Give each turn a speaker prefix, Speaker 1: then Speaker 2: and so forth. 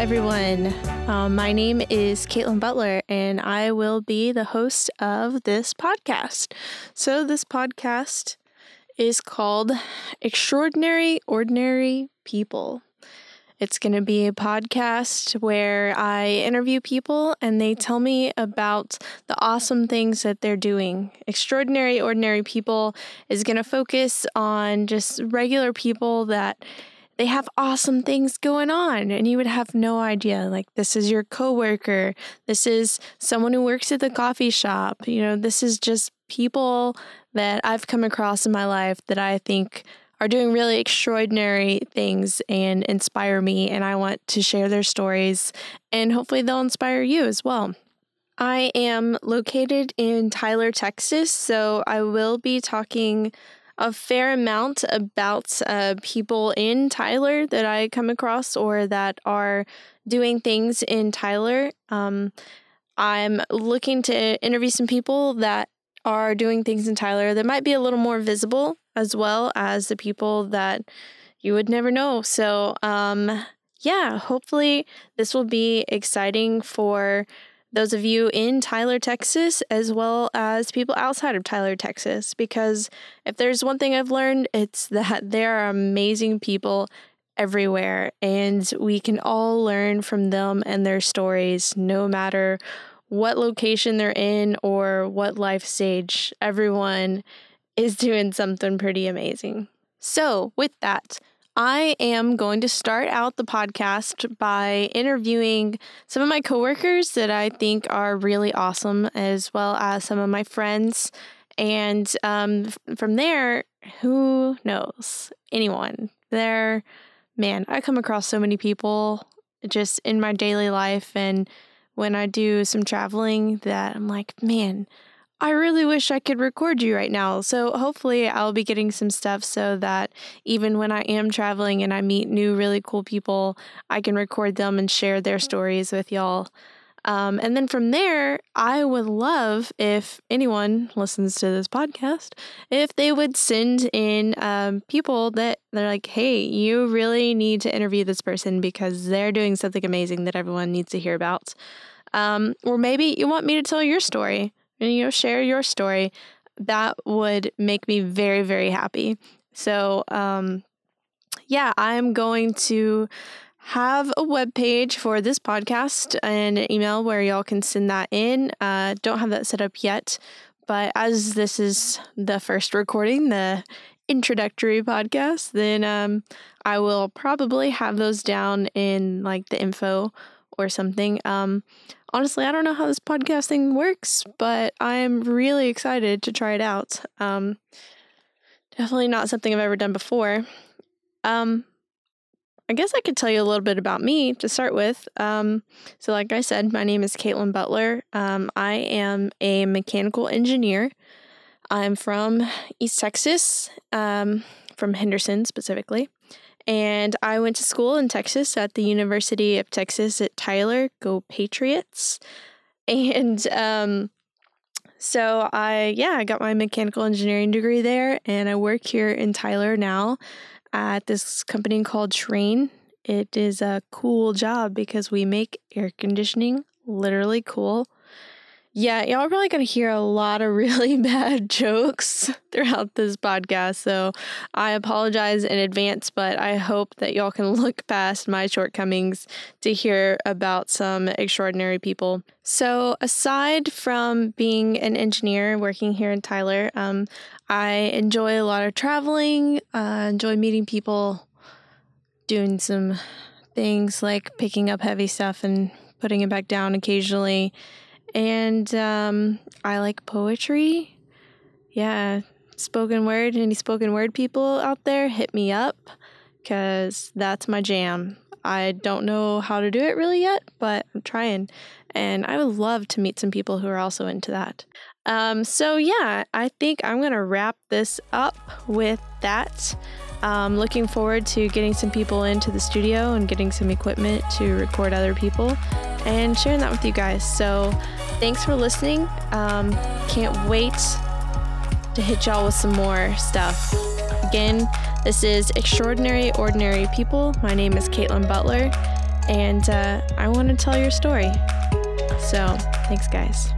Speaker 1: everyone. Um, my name is Caitlin Butler, and I will be the host of this podcast. So, this podcast is called Extraordinary Ordinary People. It's going to be a podcast where I interview people and they tell me about the awesome things that they're doing. Extraordinary Ordinary People is going to focus on just regular people that they have awesome things going on and you would have no idea like this is your coworker this is someone who works at the coffee shop you know this is just people that I've come across in my life that I think are doing really extraordinary things and inspire me and I want to share their stories and hopefully they'll inspire you as well. I am located in Tyler, Texas, so I will be talking a fair amount about uh, people in Tyler that I come across or that are doing things in Tyler. Um, I'm looking to interview some people that are doing things in Tyler that might be a little more visible as well as the people that you would never know. So, um, yeah, hopefully this will be exciting for those of you in Tyler, Texas, as well as people outside of Tyler, Texas. Because if there's one thing I've learned, it's that there are amazing people everywhere, and we can all learn from them and their stories, no matter what location they're in or what life stage. Everyone is doing something pretty amazing. So, with that, I am going to start out the podcast by interviewing some of my coworkers that I think are really awesome, as well as some of my friends. And um, from there, who knows? Anyone. There, man, I come across so many people just in my daily life and when I do some traveling that I'm like, man, I really wish I could record you right now. So hopefully I'll be getting some stuff so that even when I am traveling and I meet new really cool people, I can record them and share their stories with y'all. Um, and then from there, I would love if anyone listens to this podcast, if they would send in um, people that they're like, hey, you really need to interview this person because they're doing something amazing that everyone needs to hear about. Um, or maybe you want me to tell your story and you know share your story that would make me very very happy. So um yeah i'm going to have a web page for this podcast and an email where y'all can send that in. Uh, don't have that set up yet but as this is the first recording the introductory podcast then um, i will probably have those down in like the info or something um, honestly, I don't know how this podcast thing works, but I'm really excited to try it out. Um, definitely not something I've ever done before. Um, I guess I could tell you a little bit about me to start with. Um, so, like I said, my name is Caitlin Butler. Um, I am a mechanical engineer. I'm from East Texas, um, from Henderson specifically. And I went to school in Texas at the University of Texas at Tyler. Go Patriots. And um, so I, yeah, I got my mechanical engineering degree there, and I work here in Tyler now at this company called Trane. It is a cool job because we make air conditioning literally cool. Yeah, y'all are probably going to hear a lot of really bad jokes throughout this podcast. So I apologize in advance, but I hope that y'all can look past my shortcomings to hear about some extraordinary people. So, aside from being an engineer working here in Tyler, um, I enjoy a lot of traveling, uh, enjoy meeting people, doing some things like picking up heavy stuff and putting it back down occasionally and um, I like poetry. Yeah, spoken word. Any spoken word people out there, hit me up because that's my jam. I don't know how to do it really yet, but I'm trying. And I would love to meet some people who are also into that. Um, so, yeah, I think I'm going to wrap this up with that. Um, looking forward to getting some people into the studio and getting some equipment to record other people and sharing that with you guys. So, thanks for listening. Um, can't wait to hit y'all with some more stuff. Again, this is Extraordinary Ordinary People. My name is Caitlin Butler, and uh, I want to tell your story. So, thanks, guys.